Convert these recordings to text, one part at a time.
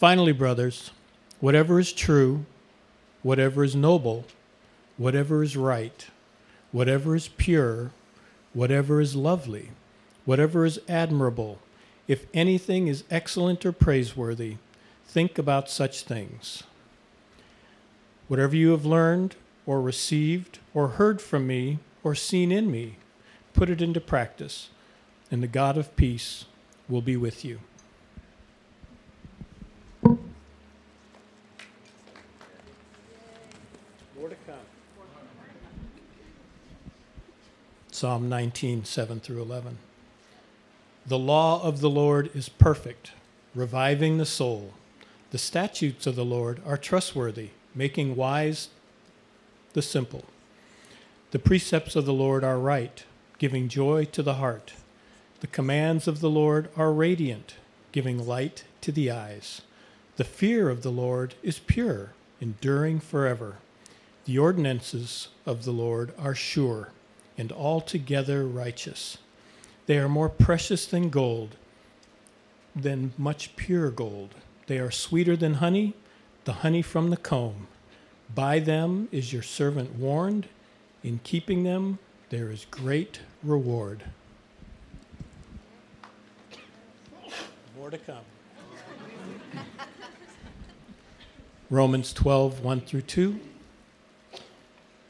Finally, brothers, whatever is true, whatever is noble, whatever is right, whatever is pure, whatever is lovely, whatever is admirable, if anything is excellent or praiseworthy, think about such things. Whatever you have learned, or received, or heard from me, or seen in me, put it into practice, and the God of peace will be with you. Psalm 19, 7 through 11. The law of the Lord is perfect, reviving the soul. The statutes of the Lord are trustworthy, making wise the simple. The precepts of the Lord are right, giving joy to the heart. The commands of the Lord are radiant, giving light to the eyes. The fear of the Lord is pure, enduring forever. The ordinances of the Lord are sure and altogether righteous. They are more precious than gold, than much pure gold. They are sweeter than honey, the honey from the comb. By them is your servant warned. In keeping them, there is great reward. More to come. Romans 12, 1 through 2.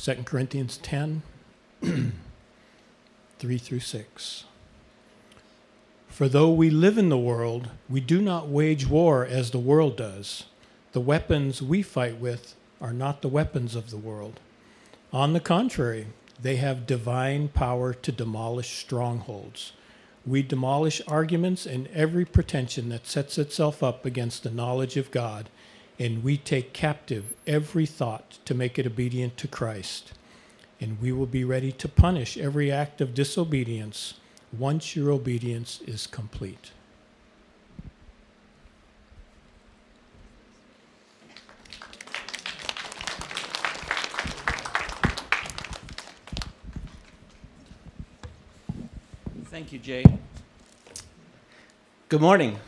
2 Corinthians 10, 3 through 6. For though we live in the world, we do not wage war as the world does. The weapons we fight with are not the weapons of the world. On the contrary, they have divine power to demolish strongholds. We demolish arguments and every pretension that sets itself up against the knowledge of God and we take captive every thought to make it obedient to Christ. And we will be ready to punish every act of disobedience once your obedience is complete. Thank you, Jay. Good morning.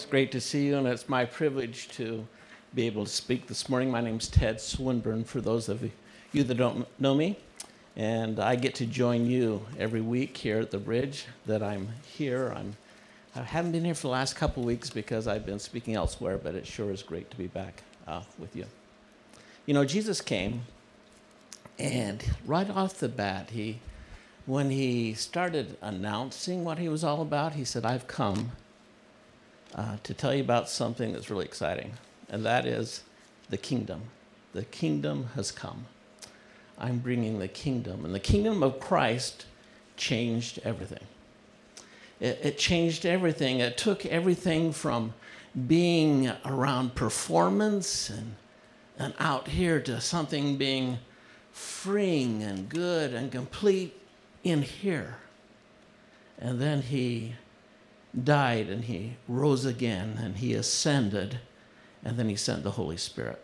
It's great to see you, and it's my privilege to be able to speak this morning. My name is Ted Swinburne, for those of you that don't know me. And I get to join you every week here at the bridge that I'm here. I'm, I haven't been here for the last couple weeks because I've been speaking elsewhere, but it sure is great to be back uh, with you. You know, Jesus came, and right off the bat, he, when he started announcing what he was all about, he said, I've come uh, to tell you about something that's really exciting, and that is the kingdom. The kingdom has come. I'm bringing the kingdom, and the kingdom of Christ changed everything. It, it changed everything. It took everything from being around performance and, and out here to something being freeing and good and complete in here. And then he died and he rose again and he ascended and then he sent the Holy Spirit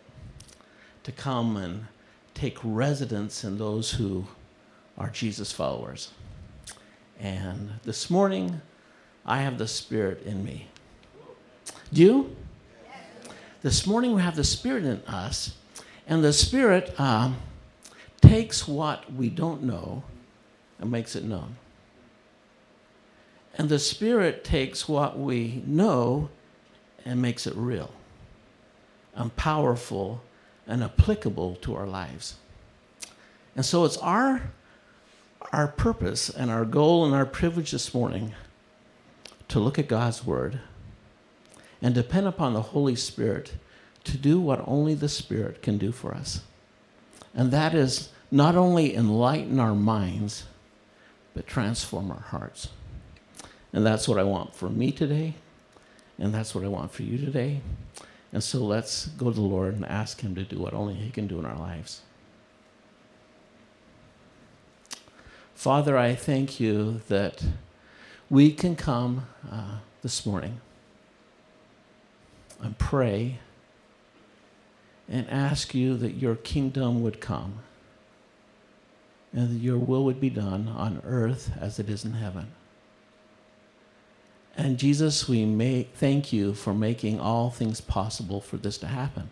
to come and take residence in those who are Jesus followers. And this morning, I have the Spirit in me. Do you? This morning, we have the Spirit in us, and the Spirit um, takes what we don't know and makes it known. And the Spirit takes what we know and makes it real and powerful and applicable to our lives. And so it's our, our purpose and our goal and our privilege this morning to look at God's Word and depend upon the Holy Spirit to do what only the Spirit can do for us. And that is not only enlighten our minds, but transform our hearts. And that's what I want for me today. And that's what I want for you today. And so let's go to the Lord and ask Him to do what only He can do in our lives. Father, I thank you that we can come uh, this morning and pray and ask you that your kingdom would come and that your will would be done on earth as it is in heaven. And Jesus, we may thank you for making all things possible for this to happen.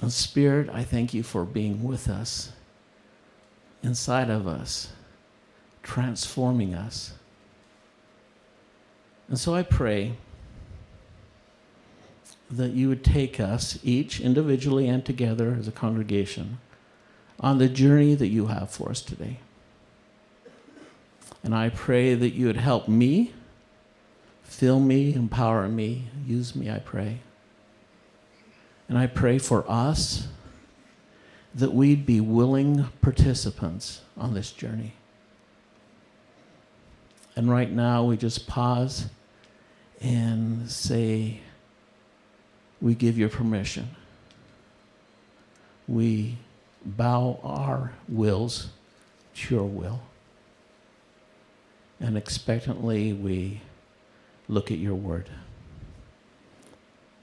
And Spirit, I thank you for being with us, inside of us, transforming us. And so I pray that you would take us, each individually and together as a congregation, on the journey that you have for us today. And I pray that you would help me, fill me, empower me, use me, I pray. And I pray for us that we'd be willing participants on this journey. And right now, we just pause and say, We give you permission. We bow our wills to your will. And expectantly, we look at your word.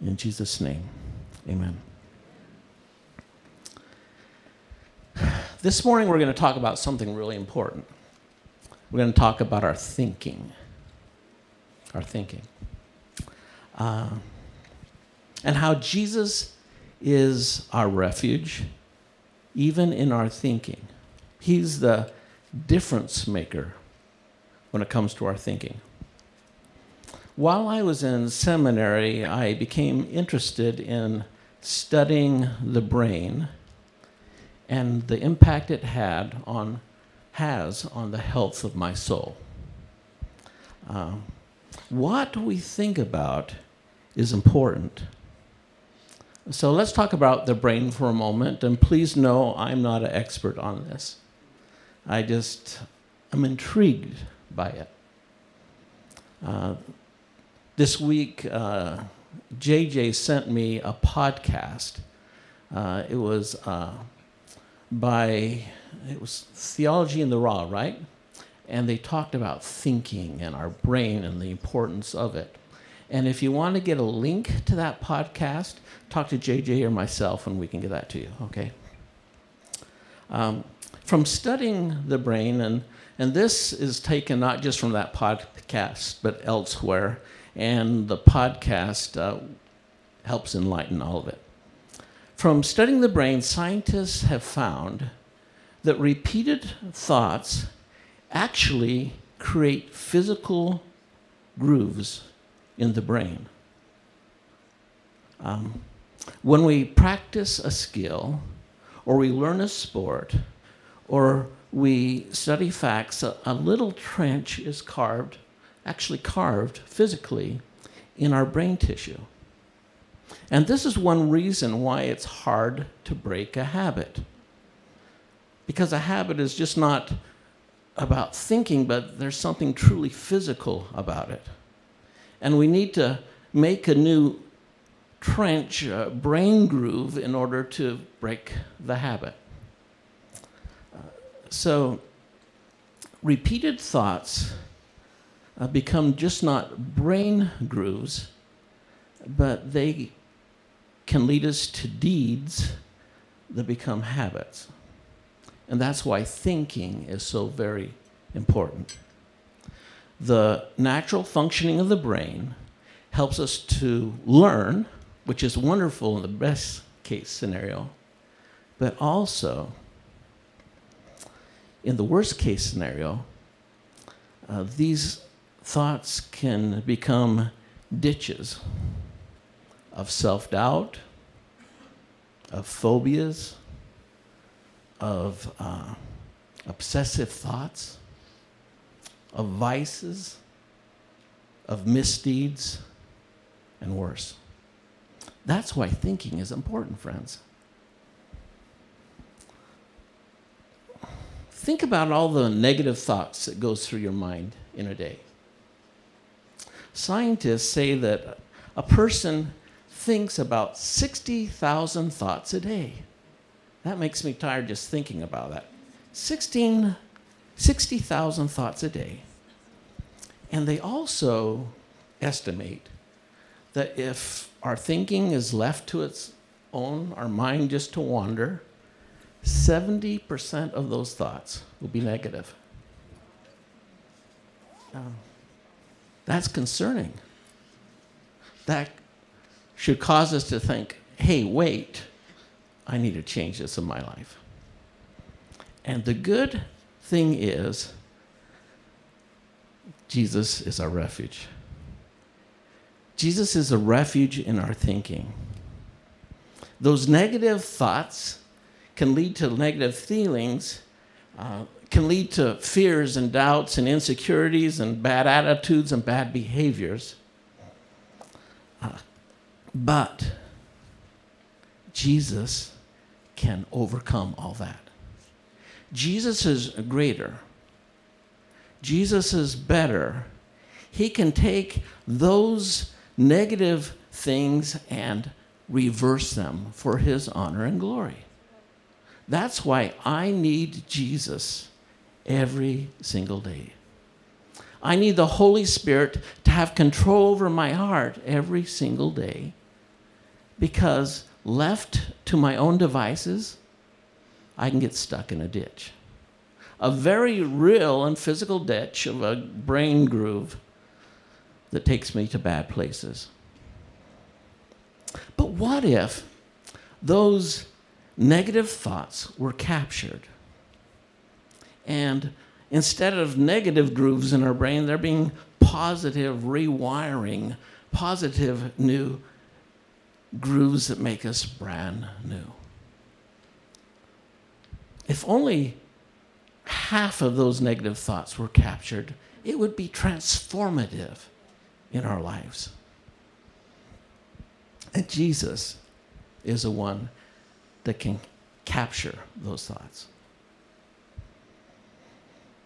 In Jesus' name, amen. This morning, we're going to talk about something really important. We're going to talk about our thinking. Our thinking. Uh, and how Jesus is our refuge, even in our thinking. He's the difference maker when it comes to our thinking. While I was in seminary, I became interested in studying the brain and the impact it had on has on the health of my soul. Uh, what we think about is important. So let's talk about the brain for a moment, and please know I'm not an expert on this. I just am intrigued by it. Uh, this week, uh, JJ sent me a podcast. Uh, it was uh, by, it was Theology in the Raw, right? And they talked about thinking and our brain and the importance of it. And if you want to get a link to that podcast, talk to JJ or myself and we can get that to you, okay? Um, from studying the brain and and this is taken not just from that podcast, but elsewhere. And the podcast uh, helps enlighten all of it. From studying the brain, scientists have found that repeated thoughts actually create physical grooves in the brain. Um, when we practice a skill, or we learn a sport, or we study facts, a, a little trench is carved, actually carved physically, in our brain tissue. And this is one reason why it's hard to break a habit. Because a habit is just not about thinking, but there's something truly physical about it. And we need to make a new trench, brain groove, in order to break the habit. So, repeated thoughts uh, become just not brain grooves, but they can lead us to deeds that become habits. And that's why thinking is so very important. The natural functioning of the brain helps us to learn, which is wonderful in the best case scenario, but also in the worst case scenario, uh, these thoughts can become ditches of self doubt, of phobias, of uh, obsessive thoughts, of vices, of misdeeds, and worse. That's why thinking is important, friends. Think about all the negative thoughts that goes through your mind in a day. Scientists say that a person thinks about 60,000 thoughts a day. That makes me tired just thinking about that. 16, 60,000 thoughts a day. And they also estimate that if our thinking is left to its own, our mind just to wander, 70% of those thoughts will be negative. Um, that's concerning. That should cause us to think hey, wait, I need to change this in my life. And the good thing is, Jesus is our refuge. Jesus is a refuge in our thinking. Those negative thoughts can lead to negative feelings, uh, can lead to fears and doubts and insecurities and bad attitudes and bad behaviors. Uh, but Jesus can overcome all that. Jesus is greater. Jesus is better. He can take those negative things and reverse them for his honor and glory. That's why I need Jesus every single day. I need the Holy Spirit to have control over my heart every single day because left to my own devices, I can get stuck in a ditch. A very real and physical ditch of a brain groove that takes me to bad places. But what if those negative thoughts were captured and instead of negative grooves in our brain, they're being positive rewiring, positive new grooves that make us brand new. If only half of those negative thoughts were captured, it would be transformative in our lives. And Jesus is the one that can capture those thoughts.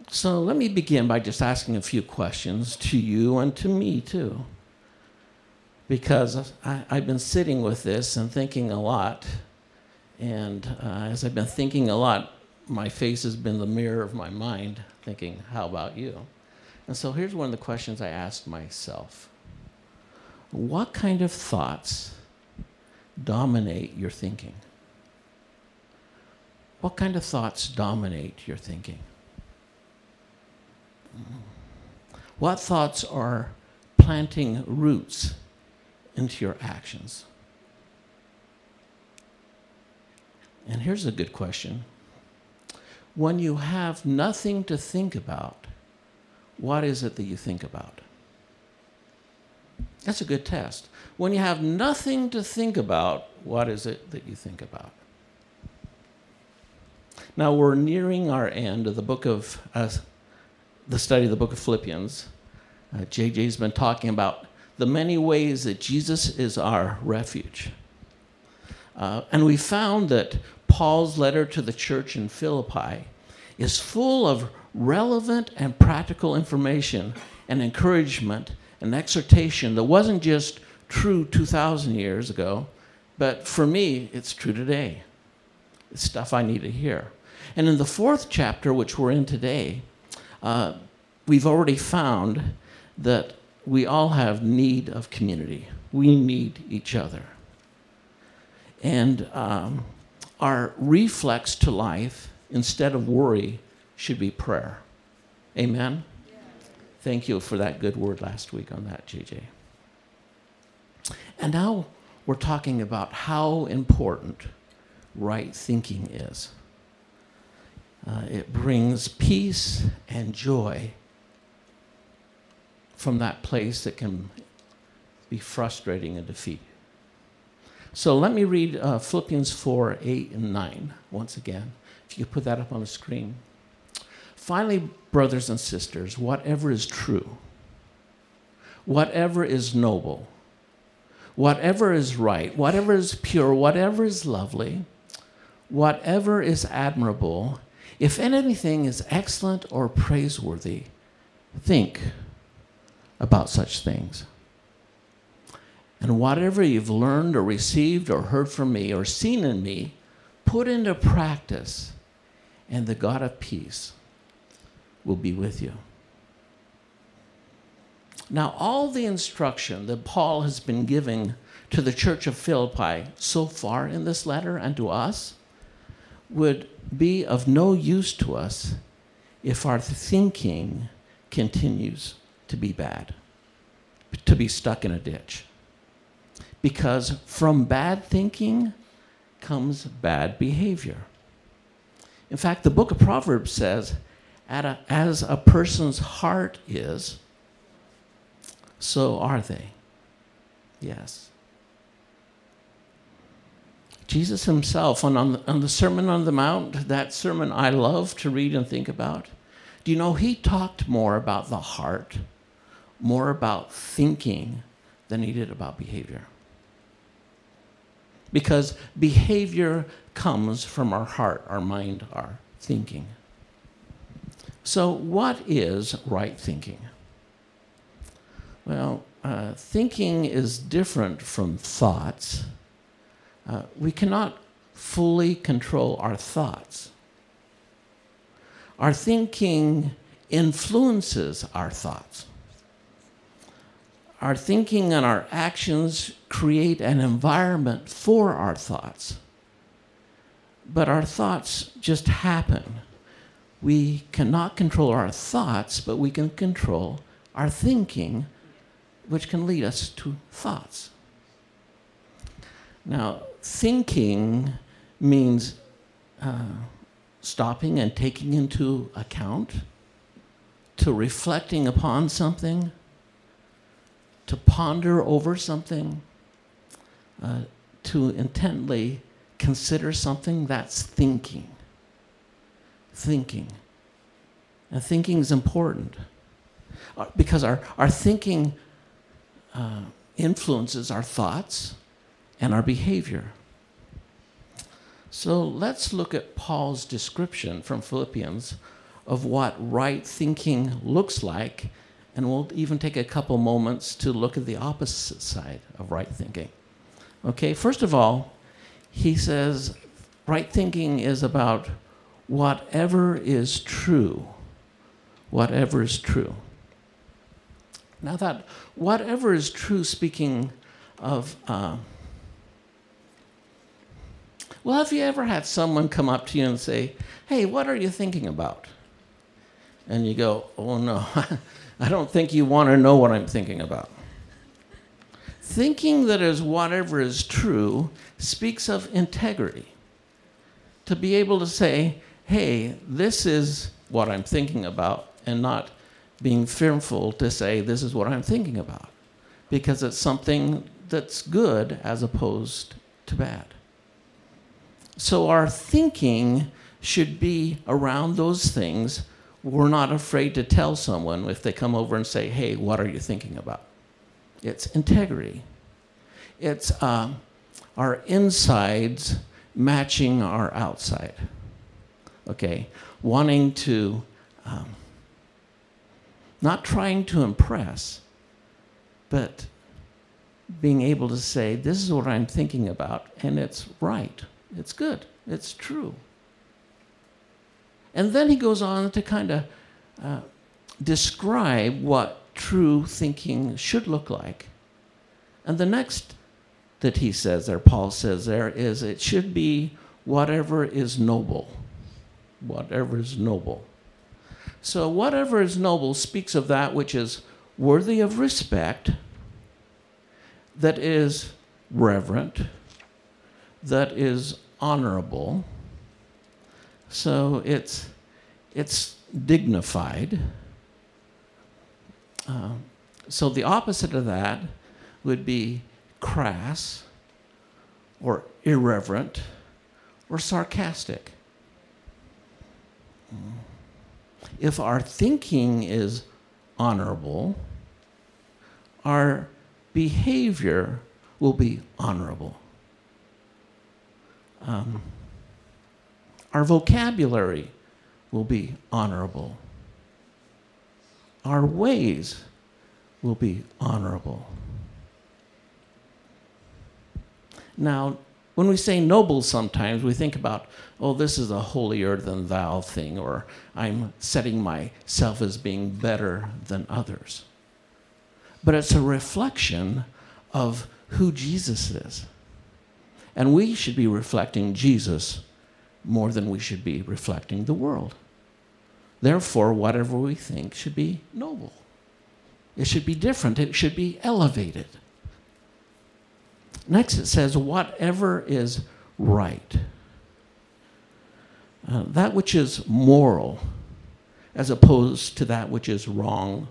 So let me begin by just asking a few questions to you and to me too. Because I, have been sitting with this and thinking a lot. And uh, as I've been thinking a lot, my face has been the mirror of my mind, thinking, how about you? And so here's one of the questions I asked myself What kind of thoughts dominate your thinking? What kind of thoughts dominate your thinking? What thoughts are planting roots into your actions? And here's a good question. When you have nothing to think about, what is it that you think about? That's a good test. When you have nothing to think about, what is it that you think about? Now we're nearing our end of the book of uh, the study of the book of Philippians, uh, JJ's been talking about the many ways that Jesus is our refuge. Uh, and we found that Paul's letter to the church in Philippi is full of relevant and practical information and encouragement and exhortation that wasn't just true 2,000 years ago, but for me, it's true today. Stuff I need to hear. And in the fourth chapter, which we're in today, uh, we've already found that we all have need of community. We need each other. And um, our reflex to life, instead of worry, should be prayer. Amen? Thank you for that good word last week on that, JJ. And now we're talking about how important right thinking is. Uh, it brings peace and joy from that place that can be frustrating and defeat. So let me read uh, Philippians 4 8 and 9 once again. If you could put that up on the screen. Finally, brothers and sisters, whatever is true, whatever is noble, whatever is right, whatever is pure, whatever is lovely, whatever is admirable, If anything is excellent or praiseworthy, think about such things. And whatever you've learned or received or heard from me or seen in me, put into practice, and the God of peace will be with you. Now, all the instruction that Paul has been giving to the church of Philippi so far in this letter and to us would be of no use to us if our thinking continues to be bad, to be stuck in a ditch. Because from bad thinking comes bad behavior. In fact, the book of Proverbs says, as a person's heart is, so are they. Yes. Jesus himself, on, on, the, on the Sermon on the Mount, that sermon I love to read and think about, do you know he talked more about the heart, more about thinking, than he did about behavior? Because behavior comes from our heart, our mind, our thinking. So, what is right thinking? Well, uh, thinking is different from thoughts. Uh, we cannot fully control our thoughts. Our thinking influences our thoughts. Our thinking and our actions create an environment for our thoughts. But our thoughts just happen. We cannot control our thoughts, but we can control our thinking, which can lead us to thoughts. Now, thinking means uh, stopping and taking into account, to reflecting upon something, to ponder over something, uh, to intently consider something, that's thinking. Thinking. And thinking is important uh, because our, our thinking uh, influences our thoughts and our behavior. So let's look at Paul's description from Philippians of what right thinking looks like, and we'll even take a couple moments to look at the opposite side of right thinking. Okay, first of all, he says right thinking is about whatever is true. Whatever is true. Now, that whatever is true, speaking of uh, well, have you ever had someone come up to you and say, Hey, what are you thinking about? And you go, Oh, no, I don't think you want to know what I'm thinking about. Thinking that is whatever is true speaks of integrity. To be able to say, Hey, this is what I'm thinking about, and not being fearful to say, This is what I'm thinking about, because it's something that's good as opposed to bad. So our thinking should be around those things. We're not afraid to tell someone if they come over and say, hey, what are you thinking about? It's integrity. It's uh, our insides matching our outside. Okay? Wanting to, um, not trying to impress, but being able to say, this is what I'm thinking about, and it's right. It's good. It's true. And then he goes on to kind of uh, describe what true thinking should look like. And the next that he says there, Paul says there, is it should be whatever is noble. Whatever is noble. So, whatever is noble speaks of that which is worthy of respect, that is reverent, that is honorable. So it's, it's dignified. Uh, so the opposite of that would be crass or irreverent or sarcastic. If our thinking is honorable, our behavior will be honorable um, our vocabulary will be honorable. Our ways will be honorable. Now, when we say noble, sometimes we think about, oh, this is a holier than thou thing, or I'm setting myself as being better than others. But it's a reflection of who Jesus is. And we should be reflecting Jesus more than we should be reflecting the world. Therefore, whatever we think should be noble. It should be different. It should be elevated. Next, it says, whatever is right. Uh, that which is moral, as opposed to that which is wrong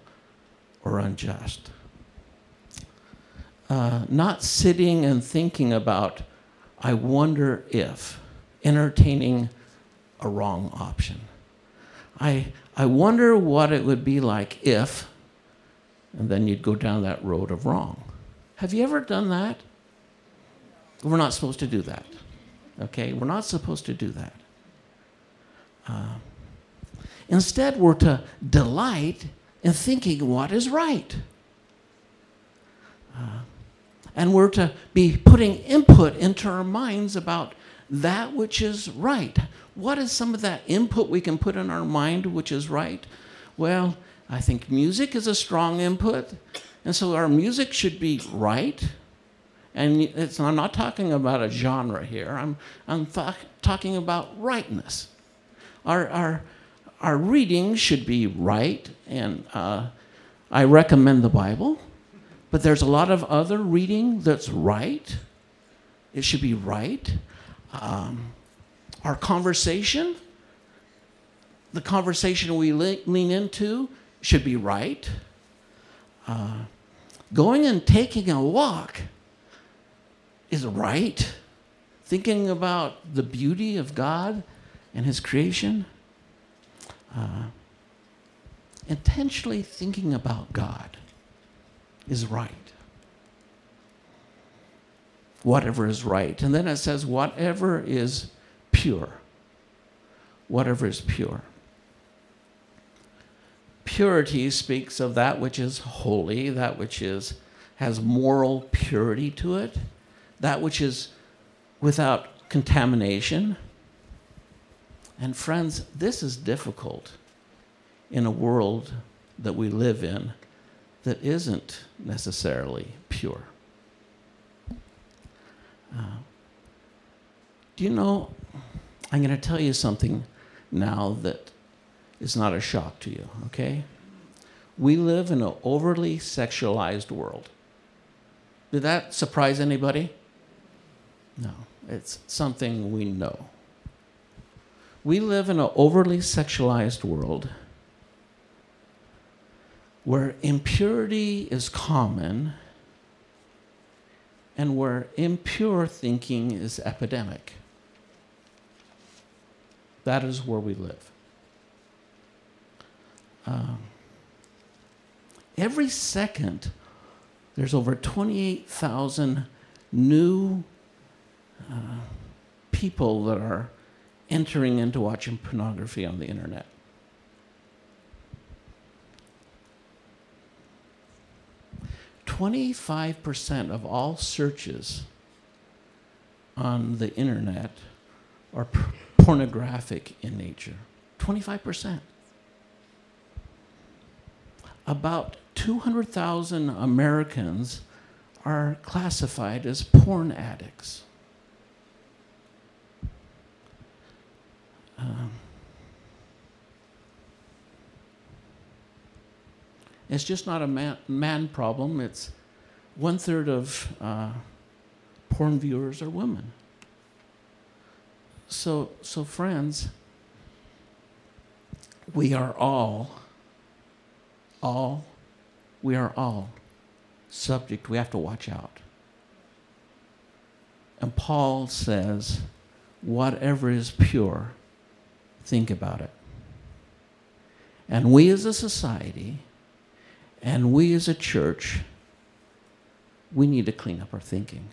or unjust. Uh, not sitting and thinking about, I wonder if, entertaining a wrong option. I, I wonder what it would be like if, and then you'd go down that road of wrong. Have you ever done that? We're not supposed to do that. Okay? We're not supposed to do that. Uh, instead, we're to delight in thinking what is right. Uh, and we're to be putting input into our minds about that which is right. What is some of that input we can put in our mind which is right? Well, I think music is a strong input. And so our music should be right. And I'm not talking about a genre here, I'm, I'm th- talking about rightness. Our, our, our reading should be right, and uh, I recommend the Bible, but there's a lot of other reading that's right. It should be right. Um, our conversation, the conversation we lean into, should be right. Uh, going and taking a walk is right. Thinking about the beauty of God and His creation. Uh, intentionally thinking about God is right. Whatever is right. And then it says, whatever is pure. Whatever is pure. Purity speaks of that which is holy, that which is has moral purity to it that which is without contamination. And friends, this is difficult in a world that we live in that isn't necessarily pure. Uh, do you know? I'm going to tell you something now that is not a shock to you, okay? We live in an overly sexualized world. Did that surprise anybody? No, it's something we know. We live in an overly sexualized world where impurity is common and where impure thinking is epidemic. That is where we live. Um, every second, there's over 28,000 new uh, people that are entering into watching pornography on the internet. Twenty-five percent of all searches on the internet are p- pornographic in nature. Twenty-five percent. About 200,000 Americans are classified as porn addicts. It's just not a man, man problem. It's one third of uh, porn viewers are women. So, so friends, we are all, all, we are all subject. We have to watch out. And Paul says, whatever is pure Think about it. And we as a society, and we as a church, we need to clean up our thinking.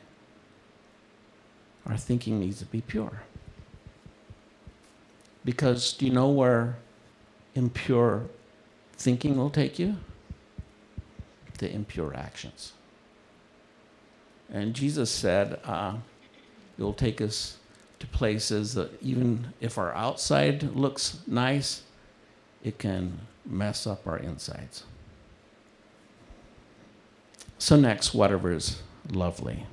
Our thinking needs to be pure. Because do you know where impure thinking will take you? The impure actions. And Jesus said, uh, it will take us to places that even if our outside looks nice, it can mess up our insides. So, next, whatever is lovely.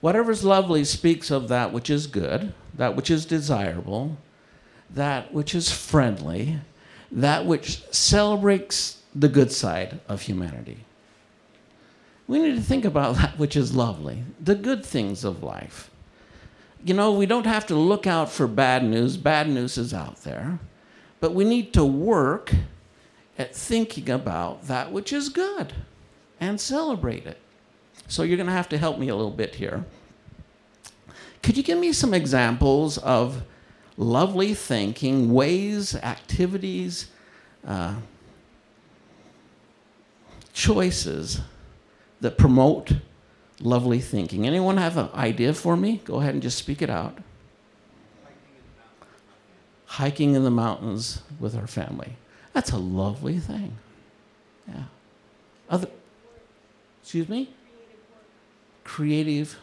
Whatever is lovely speaks of that which is good, that which is desirable, that which is friendly, that which celebrates the good side of humanity. We need to think about that which is lovely, the good things of life. You know, we don't have to look out for bad news, bad news is out there, but we need to work at thinking about that which is good and celebrate it. So you're going to have to help me a little bit here. Could you give me some examples of lovely thinking, ways, activities, uh, choices that promote lovely thinking? Anyone have an idea for me? Go ahead and just speak it out. Hiking in the mountains with our family. That's a lovely thing. Yeah. Other, excuse me? Creative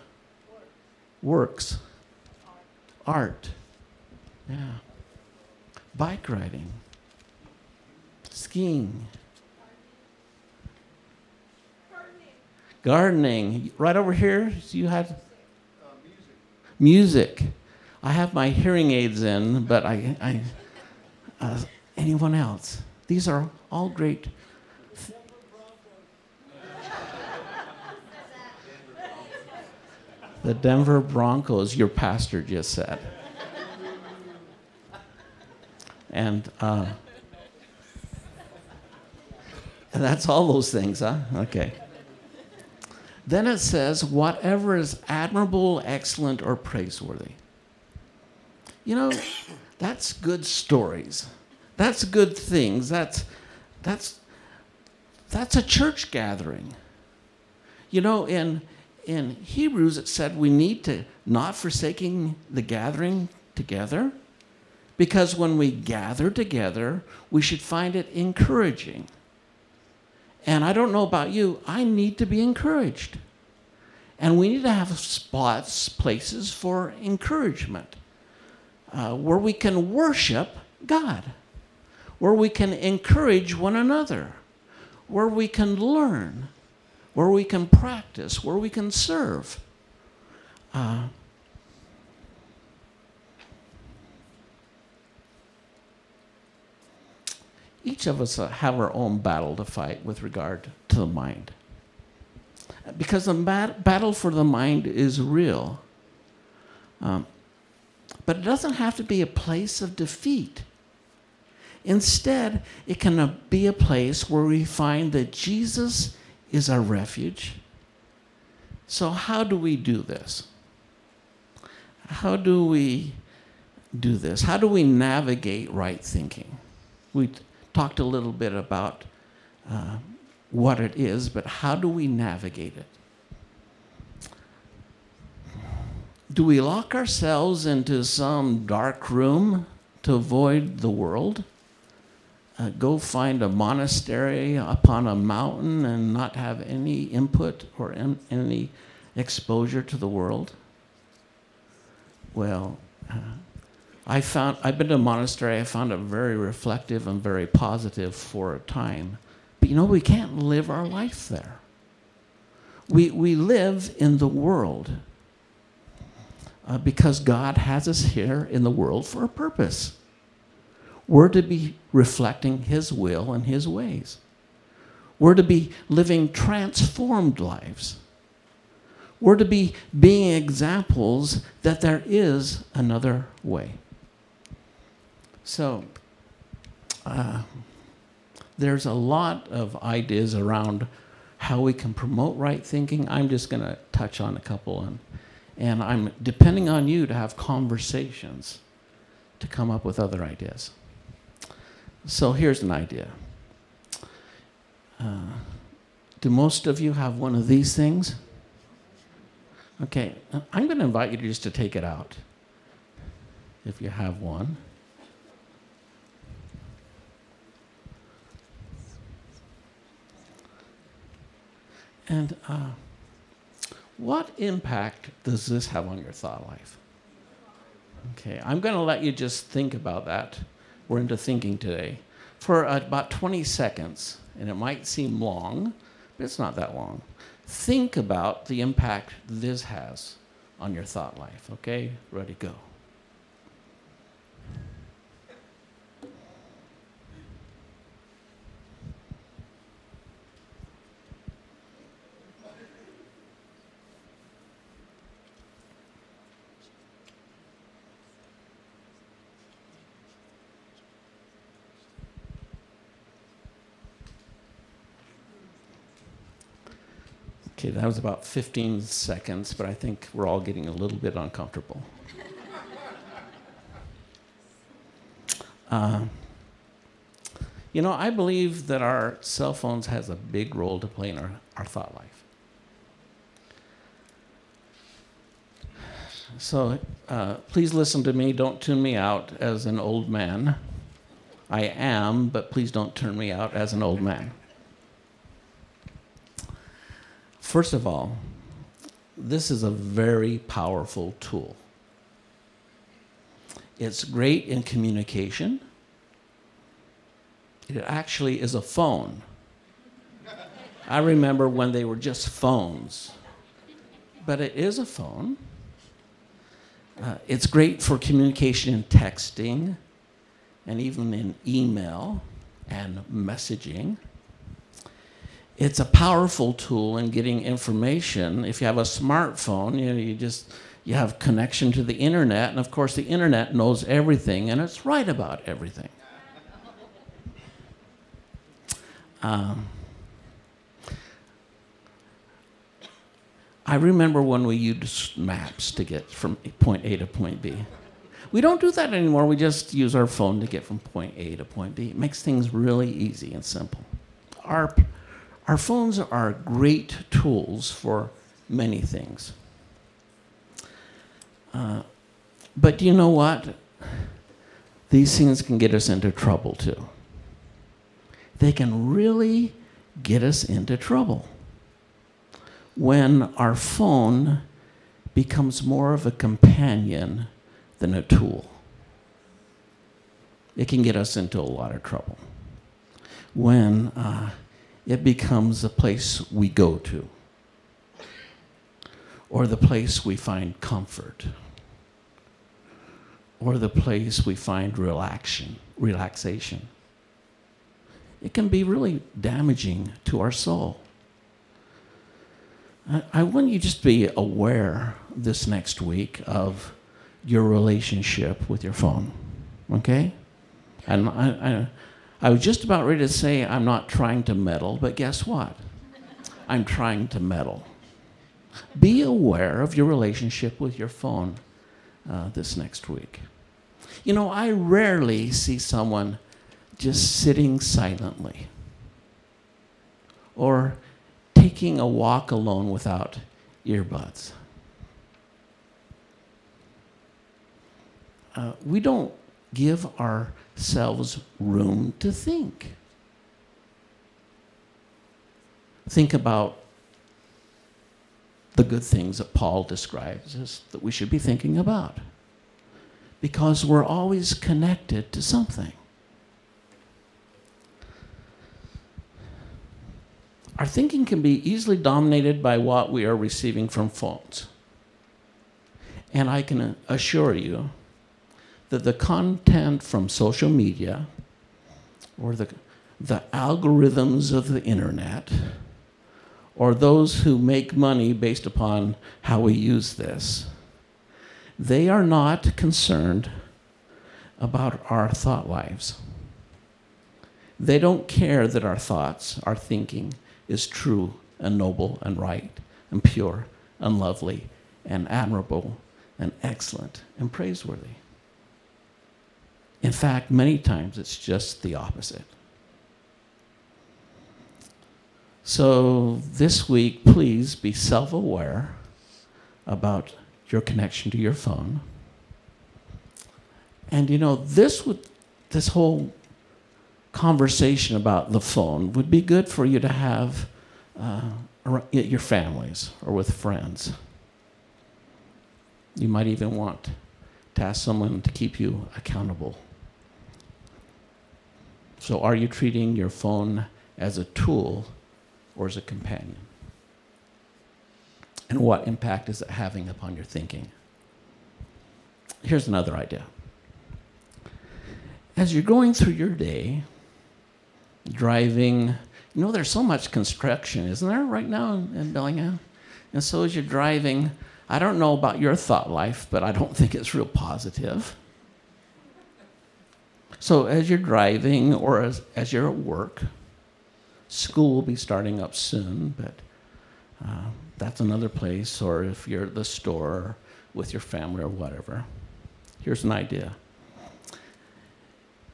works. Art. Yeah. Bike riding. Skiing. Gardening. Right over here, you had music. music. I have my hearing aids in, but I, I uh, anyone else? These are all great. The Denver Broncos, your pastor just said. And uh, that's all those things, huh? Okay. Then it says, whatever is admirable, excellent, or praiseworthy. You know, that's good stories. That's good things. That's, that's, that's a church gathering. You know, in, in Hebrews, it said we need to not forsaking the gathering together because when we gather together, we should find it encouraging. And I don't know about you, I need to be encouraged. And we need to have spots, places for encouragement uh, where we can worship God, where we can encourage one another, where we can learn, where we can practice, where we can serve. Uh, each of us have our own battle to fight with regard to the mind. Because the battle for the mind is real. Um, but it doesn't have to be a place of defeat. Instead, it can be a place where we find that Jesus is our refuge. So, how do we do this? How do we do this? How do we navigate right thinking? We talked a little bit about uh, what it is, but how do we navigate it? Do we lock ourselves into some dark room to avoid the world? Uh, go find a monastery upon a mountain and not have any input or in, any exposure to the world? Well, uh, I found I've been to a monastery. I found it very reflective and very positive for a time. But you know, we can't live our life there. We we live in the world uh, because God has us here in the world for a purpose. We're to be reflecting His will and His ways. We're to be living transformed lives. We're to be being examples that there is another way. So, uh, there's a lot of ideas around how we can promote right thinking. I'm just going to touch on a couple, and, and I'm depending on you to have conversations to come up with other ideas. So, here's an idea. Uh, do most of you have one of these things? Okay, I'm going to invite you just to take it out if you have one. And uh, what impact does this have on your thought life? Okay, I'm going to let you just think about that. We're into thinking today for about 20 seconds, and it might seem long, but it's not that long. Think about the impact this has on your thought life. Okay, ready, go. Okay, that was about 15 seconds, but I think we're all getting a little bit uncomfortable. Uh, you know, I believe that our cell phones has a big role to play in our, our thought life. So uh, please listen to me. Don't tune me out as an old man. I am, but please don't turn me out as an old man. First of all, this is a very powerful tool. It's great in communication. It actually is a phone. I remember when they were just phones, but it is a phone. Uh, it's great for communication in texting and even in email and messaging it's a powerful tool in getting information. If you have a smartphone, you know, you just you have connection to the internet, and of course the internet knows everything, and it's right about everything. Um, I remember when we used maps to get from point A to point B. We don't do that anymore. We just use our phone to get from point A to point B. It makes things really easy and simple. Our our phones are great tools for many things. Uh, but you know what? These things can get us into trouble too. They can really get us into trouble when our phone becomes more of a companion than a tool. It can get us into a lot of trouble. When uh, it becomes the place we go to. Or the place we find comfort. Or the place we find relaxation relaxation. It can be really damaging to our soul. I, want you just to be aware this next week of your relationship with your phone okay? And I, I I was just about ready to say I'm not trying to meddle, but guess what? I'm trying to meddle. Be aware of your relationship with your phone uh, this next week. You know, I rarely see someone just sitting silently or taking a walk alone without earbuds. Uh, we don't give ourselves room to think. Think about the good things that Paul describes as that we should be thinking about. Because we're always connected to something. Our thinking can be easily dominated by what we are receiving from phones. And I can assure you that the content from social media or the, the algorithms of the internet or those who make money based upon how we use this, they are not concerned about our thought lives. They don't care that our thoughts, our thinking, is true and noble and right and pure and lovely and admirable and excellent and praiseworthy. In fact, many times it's just the opposite. So this week, please be self aware about your connection to your phone And you know, this would, this whole conversation about the phone would be good for you to have uh, at your families or with friends. You might even want to ask someone to keep you accountable. So, are you treating your phone as a tool or as a companion? And what impact is it having upon your thinking? Here's another idea. As you're going through your day, driving, you know, there's so much construction, isn't there, right now in, in Bellingham? And so as you're driving, I don't know about your thought life, but I don't think it's real positive. So as you're driving or as, as you're at work, school will be starting up soon, but uh, that's another place, or if you're at the store with your family or whatever. Here's an idea.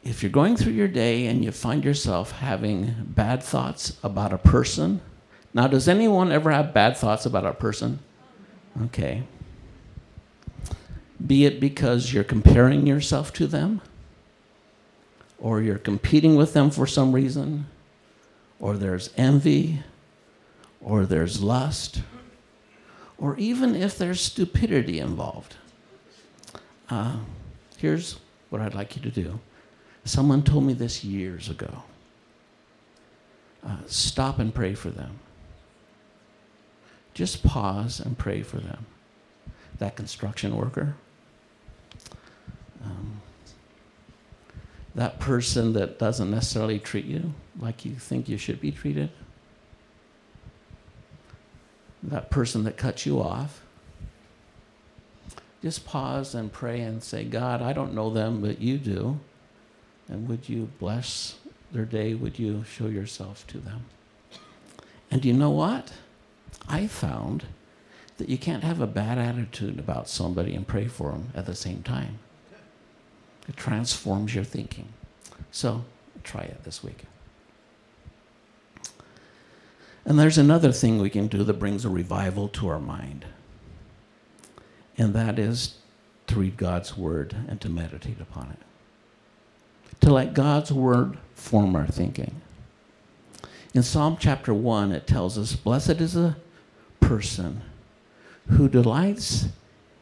If you're going through your day and you find yourself having bad thoughts about a person, now, does anyone ever have bad thoughts about a person? Okay. Be it because you're comparing yourself to them, or you're competing with them for some reason, or there's envy, or there's lust, or even if there's stupidity involved. Uh, here's what I'd like you to do. Someone told me this years ago. Uh, stop and pray for them just pause and pray for them. That construction worker, um, that person that doesn't necessarily treat you like you think you should be treated, that person that cuts you off. Just pause and pray and say, God, I don't know them, but you do. And would you bless their day? Would you show yourself to them? And you know what? I found that you can't have a bad attitude about somebody and pray for them at the same time. It transforms your thinking. So try it this week. And there's another thing we can do that brings a revival to our mind, and that is to read God's word and to meditate upon it. To let God's word form our thinking. In Psalm chapter 1, it tells us, Blessed is the person who delights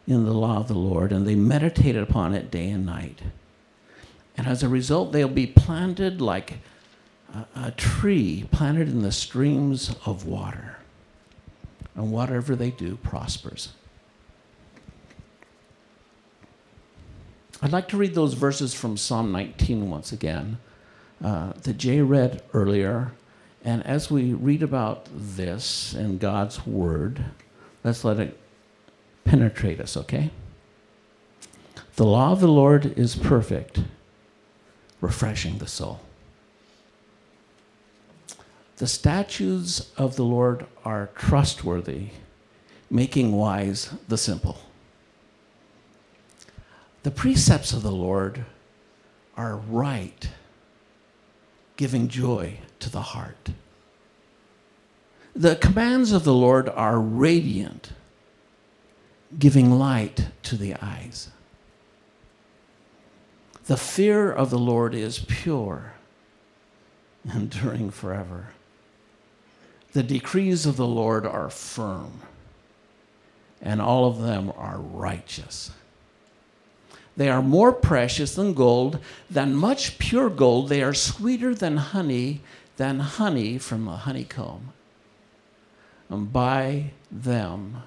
in the law of the Lord and they meditate upon it day and night. And as a result, they'll be planted like a, a tree planted in the streams of water. And whatever they do prospers. I'd like to read those verses from Psalm 19 once again uh, that Jay read earlier and as we read about this in God's Word, let's let it penetrate us, okay? The law of the Lord is perfect, refreshing the soul. The statutes of the Lord are trustworthy, making wise the simple. The precepts of the Lord are right giving joy to the heart. The commands of the Lord are radiant, giving light to the eyes. The fear of the Lord is pure, enduring forever. The decrees of the Lord are firm, and all of them are righteous. They are more precious than gold, than much pure gold. They are sweeter than honey, than honey from a honeycomb. And by them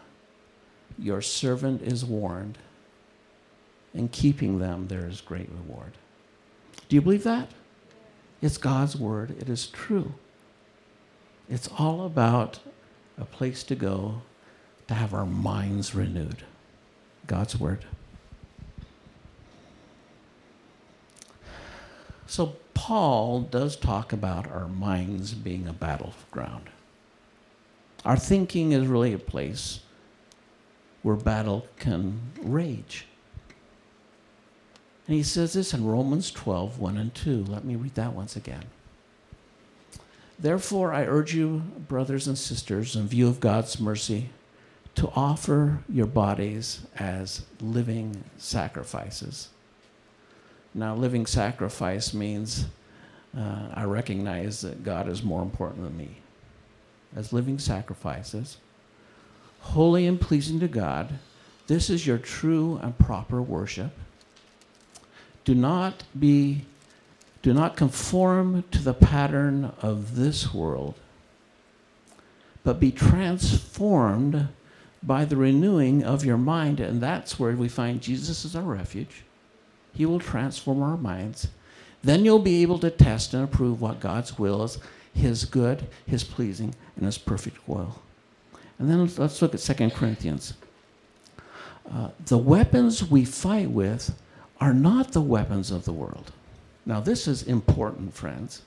your servant is warned. In keeping them, there is great reward. Do you believe that? It's God's word, it is true. It's all about a place to go to have our minds renewed. God's word. So, Paul does talk about our minds being a battleground. Our thinking is really a place where battle can rage. And he says this in Romans 12, 1 and 2. Let me read that once again. Therefore, I urge you, brothers and sisters, in view of God's mercy, to offer your bodies as living sacrifices Now, living sacrifice means uh, I recognize that God is more important than me. As living sacrifices, holy and pleasing to God, this is your true and proper worship. Do not be do not conform to the pattern of this world, but be transformed by the renewing of your mind. And that's where we find Jesus is our refuge. He will transform our minds. Then you'll be able to test and approve what God's will is, His good, His pleasing, and His perfect will. And then let's, look at 2 Corinthians. Uh, the weapons we fight with are not the weapons of the world. Now, this is important, friends.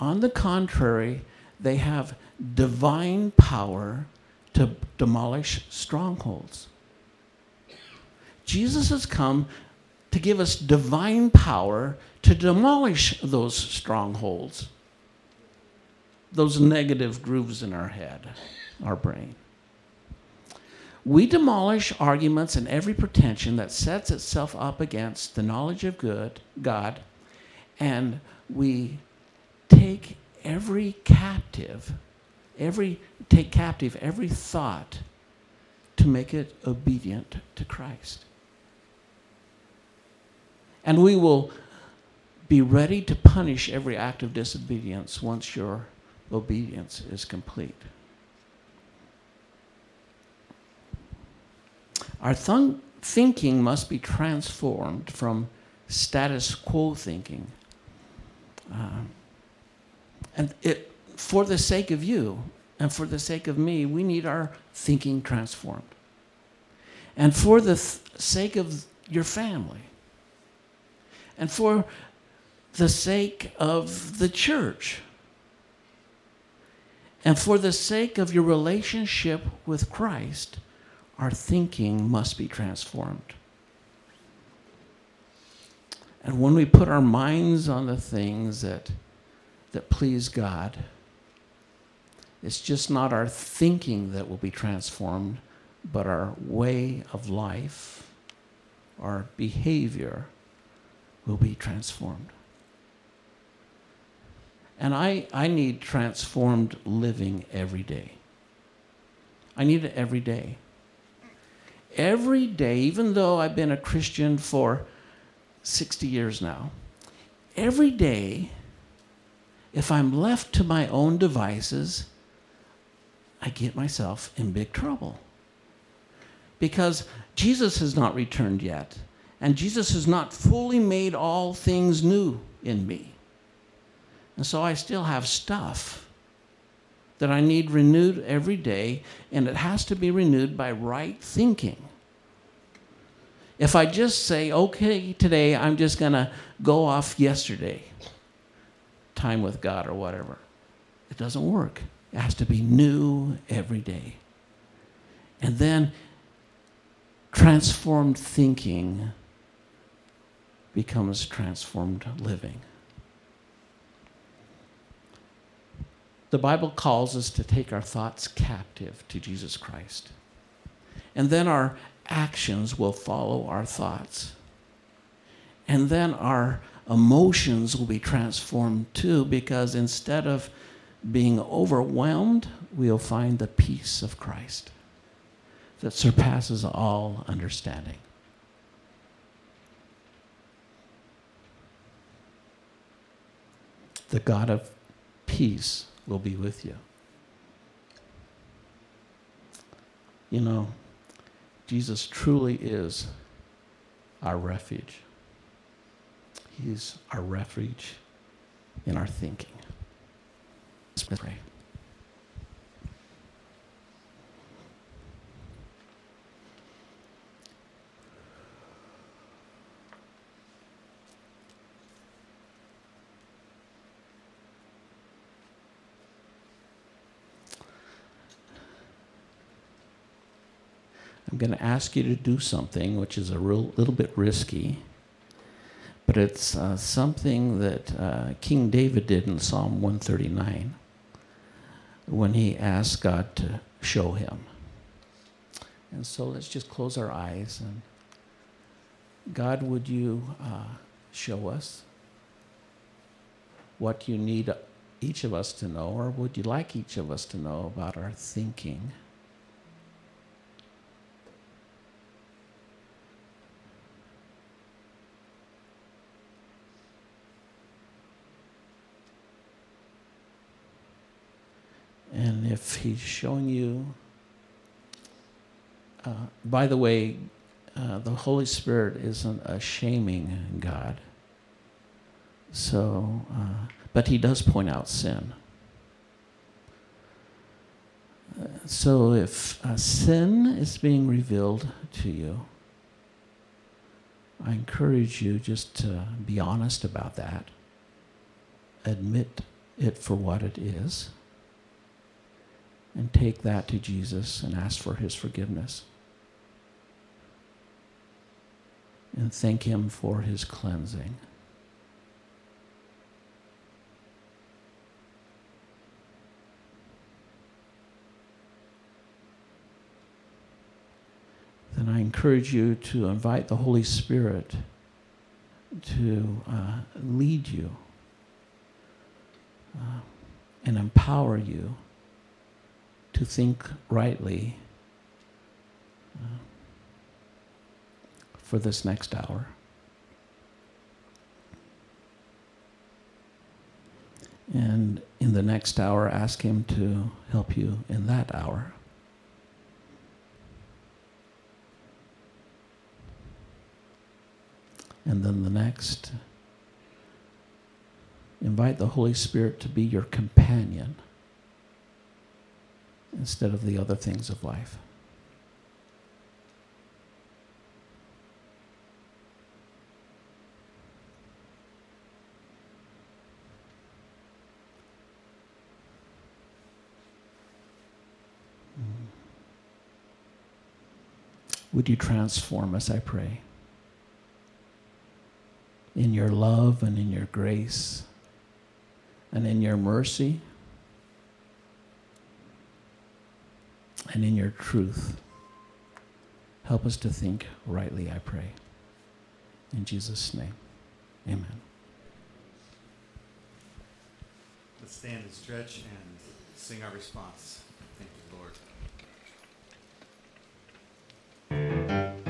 On the contrary, they have divine power to demolish strongholds. Jesus has come to give us divine power to demolish those strongholds, those negative grooves in our head, our brain. We demolish arguments and every pretension that sets itself up against the knowledge of good, God, and we take every captive, every take captive every thought to make it obedient to Christ. And we will be ready to punish every act of disobedience once your obedience is complete. Our th- thinking must be transformed from status quo thinking. Uh, and it, for the sake of you and for the sake of me, we need our thinking transformed. And for the th- sake of your family, and for the sake of the church, and for the sake of your relationship with Christ our thinking must be transformed. And when we put our minds on the things that, that please God, it's just not our thinking that will be transformed, but our way of life, our behavior will be transformed. And I, I need transformed living every day. I need it every day every day, even though I've been a Christian for 60 years now, every day, if I'm left to my own devices, I get myself in big trouble. Because Jesus has not returned yet, and Jesus has not fully made all things new in me. And so I still have stuff that I need renewed every day, and it has to be renewed by right thinking. If I just say, okay, today I'm just going to go off yesterday, time with God or whatever, it doesn't work. It has to be new every day. And then transformed thinking becomes transformed living. The Bible calls us to take our thoughts captive to Jesus Christ. And then our actions will follow our thoughts. And then our emotions will be transformed too, because instead of being overwhelmed, we'll find the peace of Christ that surpasses all understanding. The God of peace will be with you. You know, Jesus truly is our refuge. He's our refuge in our thinking. Let's pray. I'm going to ask you to do something which is a real, little bit risky, but it's uh, something that uh, King David did in Psalm 139 when he asked God to show him. And so let's just close our eyes and God, would you uh, show us what you need each of us to know, or would you like each of us to know about our thinking? And if he's showing you, uh, by the way, uh, the Holy Spirit isn't a shaming God. So, uh, but he does point out sin. So if sin is being revealed to you, I encourage you just to be honest about that. Admit it for what it is. And take that to Jesus and ask for his forgiveness. And thank him for his cleansing. then I encourage you to invite the Holy Spirit to uh, lead you uh, and empower you to think rightly uh, for this next hour. And in the next hour, ask Him to help you in that hour. And then the next, invite the Holy Spirit to be your companion instead of the other things of life. Mm-hmm. Would you transform us, I pray? in your love and in your grace and in your mercy and in your truth. Help us to think rightly, I pray. In Jesus' name, amen. Let's stand and stretch and sing our response. Thank you, Lord.